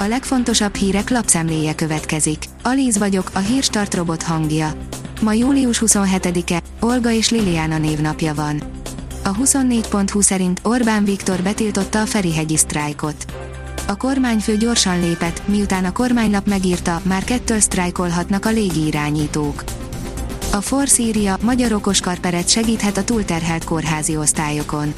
A legfontosabb hírek lapszemléje következik. Alíz vagyok, a hírstart robot hangja. Ma július 27-e, Olga és Liliana névnapja van. A 24.20 szerint Orbán Viktor betiltotta a Ferihegyi sztrájkot. A kormányfő gyorsan lépett, miután a kormánylap megírta, már kettől sztrájkolhatnak a légirányítók. A Force írja, magyar okoskarperet segíthet a túlterhelt kórházi osztályokon.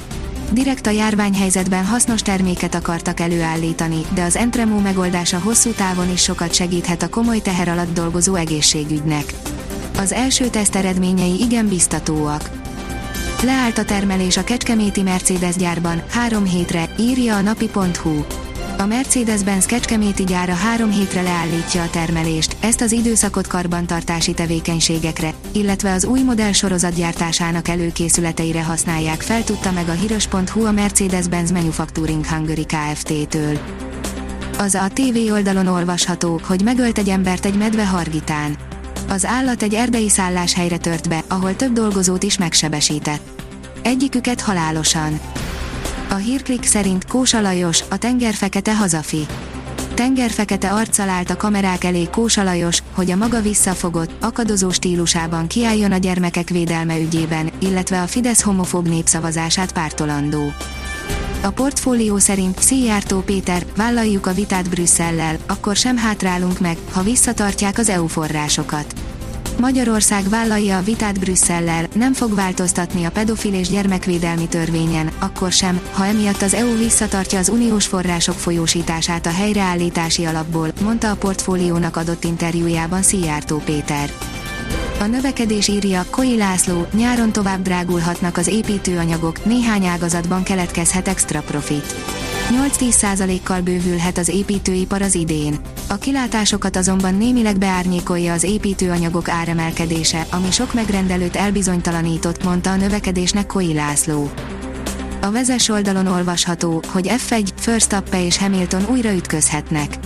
Direkt a járványhelyzetben hasznos terméket akartak előállítani, de az Entremó megoldása hosszú távon is sokat segíthet a komoly teher alatt dolgozó egészségügynek. Az első teszt eredményei igen biztatóak. Leállt a termelés a Kecskeméti Mercedes gyárban, három hétre, írja a napi.hu. A Mercedes-Benz Kecskeméti gyára három hétre leállítja a termelést, ezt az időszakot karbantartási tevékenységekre, illetve az új modell sorozat gyártásának előkészületeire használják fel tudta meg a híros.hu a Mercedes-Benz Manufacturing Hungary Kft-től. Az a TV oldalon olvasható, hogy megölt egy embert egy medve Hargitán. Az állat egy erdei szálláshelyre tört be, ahol több dolgozót is megsebesített. Egyiküket halálosan. A hírklik szerint Kósa Lajos, a tengerfekete hazafi. Tengerfekete arccal állt a kamerák elé Kósa Lajos, hogy a maga visszafogott, akadozó stílusában kiálljon a gyermekek védelme ügyében, illetve a Fidesz homofób népszavazását pártolandó. A portfólió szerint Szijjártó Péter, vállaljuk a vitát Brüsszellel, akkor sem hátrálunk meg, ha visszatartják az EU forrásokat. Magyarország vállalja a vitát Brüsszellel, nem fog változtatni a pedofil és gyermekvédelmi törvényen, akkor sem, ha emiatt az EU visszatartja az uniós források folyósítását a helyreállítási alapból, mondta a portfóliónak adott interjújában Szijjártó Péter. A növekedés írja, Koi László, nyáron tovább drágulhatnak az építőanyagok, néhány ágazatban keletkezhet extra profit. 8-10%-kal bővülhet az építőipar az idén. A kilátásokat azonban némileg beárnyékolja az építőanyagok áremelkedése, ami sok megrendelőt elbizonytalanított, mondta a növekedésnek Koi László. A vezes oldalon olvasható, hogy F1, Verstappen és Hamilton újra ütközhetnek.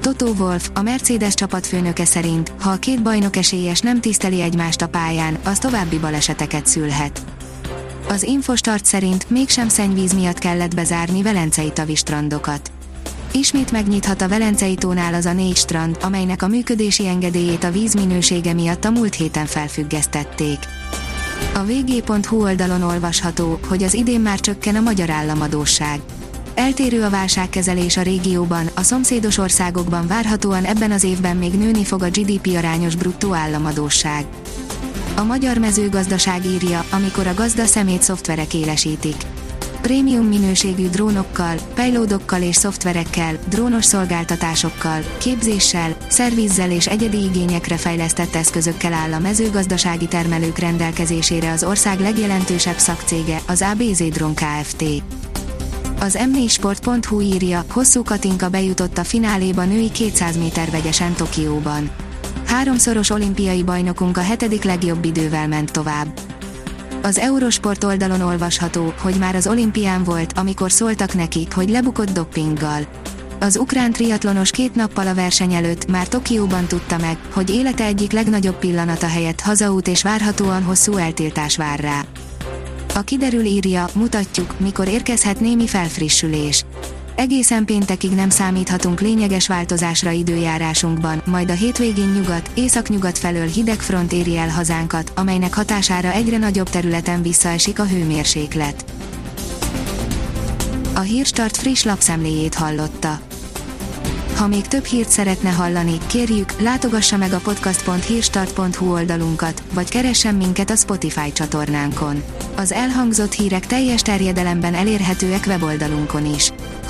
Toto Wolf, a Mercedes csapatfőnöke szerint, ha a két bajnok esélyes nem tiszteli egymást a pályán, az további baleseteket szülhet. Az Infostart szerint mégsem szennyvíz miatt kellett bezárni velencei tavistrandokat. Ismét megnyithat a Velencei tónál az a négy strand, amelynek a működési engedélyét a víz minősége miatt a múlt héten felfüggesztették. A vg.hu oldalon olvasható, hogy az idén már csökken a magyar államadóság. Eltérő a válságkezelés a régióban, a szomszédos országokban várhatóan ebben az évben még nőni fog a GDP arányos bruttó államadóság. A magyar mezőgazdaság írja, amikor a gazda szemét szoftverek élesítik. Prémium minőségű drónokkal, payloadokkal és szoftverekkel, drónos szolgáltatásokkal, képzéssel, szervizzel és egyedi igényekre fejlesztett eszközökkel áll a mezőgazdasági termelők rendelkezésére az ország legjelentősebb szakcége, az ABZ Drone Kft. Az m4sport.hu írja, hosszú Katinka bejutott a fináléba női 200 méter vegyesen Tokióban. Háromszoros olimpiai bajnokunk a hetedik legjobb idővel ment tovább. Az Eurosport oldalon olvasható, hogy már az olimpián volt, amikor szóltak neki, hogy lebukott doppinggal. Az ukrán triatlonos két nappal a verseny előtt már Tokióban tudta meg, hogy élete egyik legnagyobb pillanata helyett hazaút és várhatóan hosszú eltiltás vár rá. A kiderül írja, mutatjuk, mikor érkezhet némi felfrissülés. Egészen péntekig nem számíthatunk lényeges változásra időjárásunkban, majd a hétvégén nyugat, északnyugat felől hideg front éri el hazánkat, amelynek hatására egyre nagyobb területen visszaesik a hőmérséklet. A Hírstart friss lapszemléjét hallotta. Ha még több hírt szeretne hallani, kérjük, látogassa meg a podcast.hírstart.hu oldalunkat, vagy keressen minket a Spotify csatornánkon. Az elhangzott hírek teljes terjedelemben elérhetőek weboldalunkon is.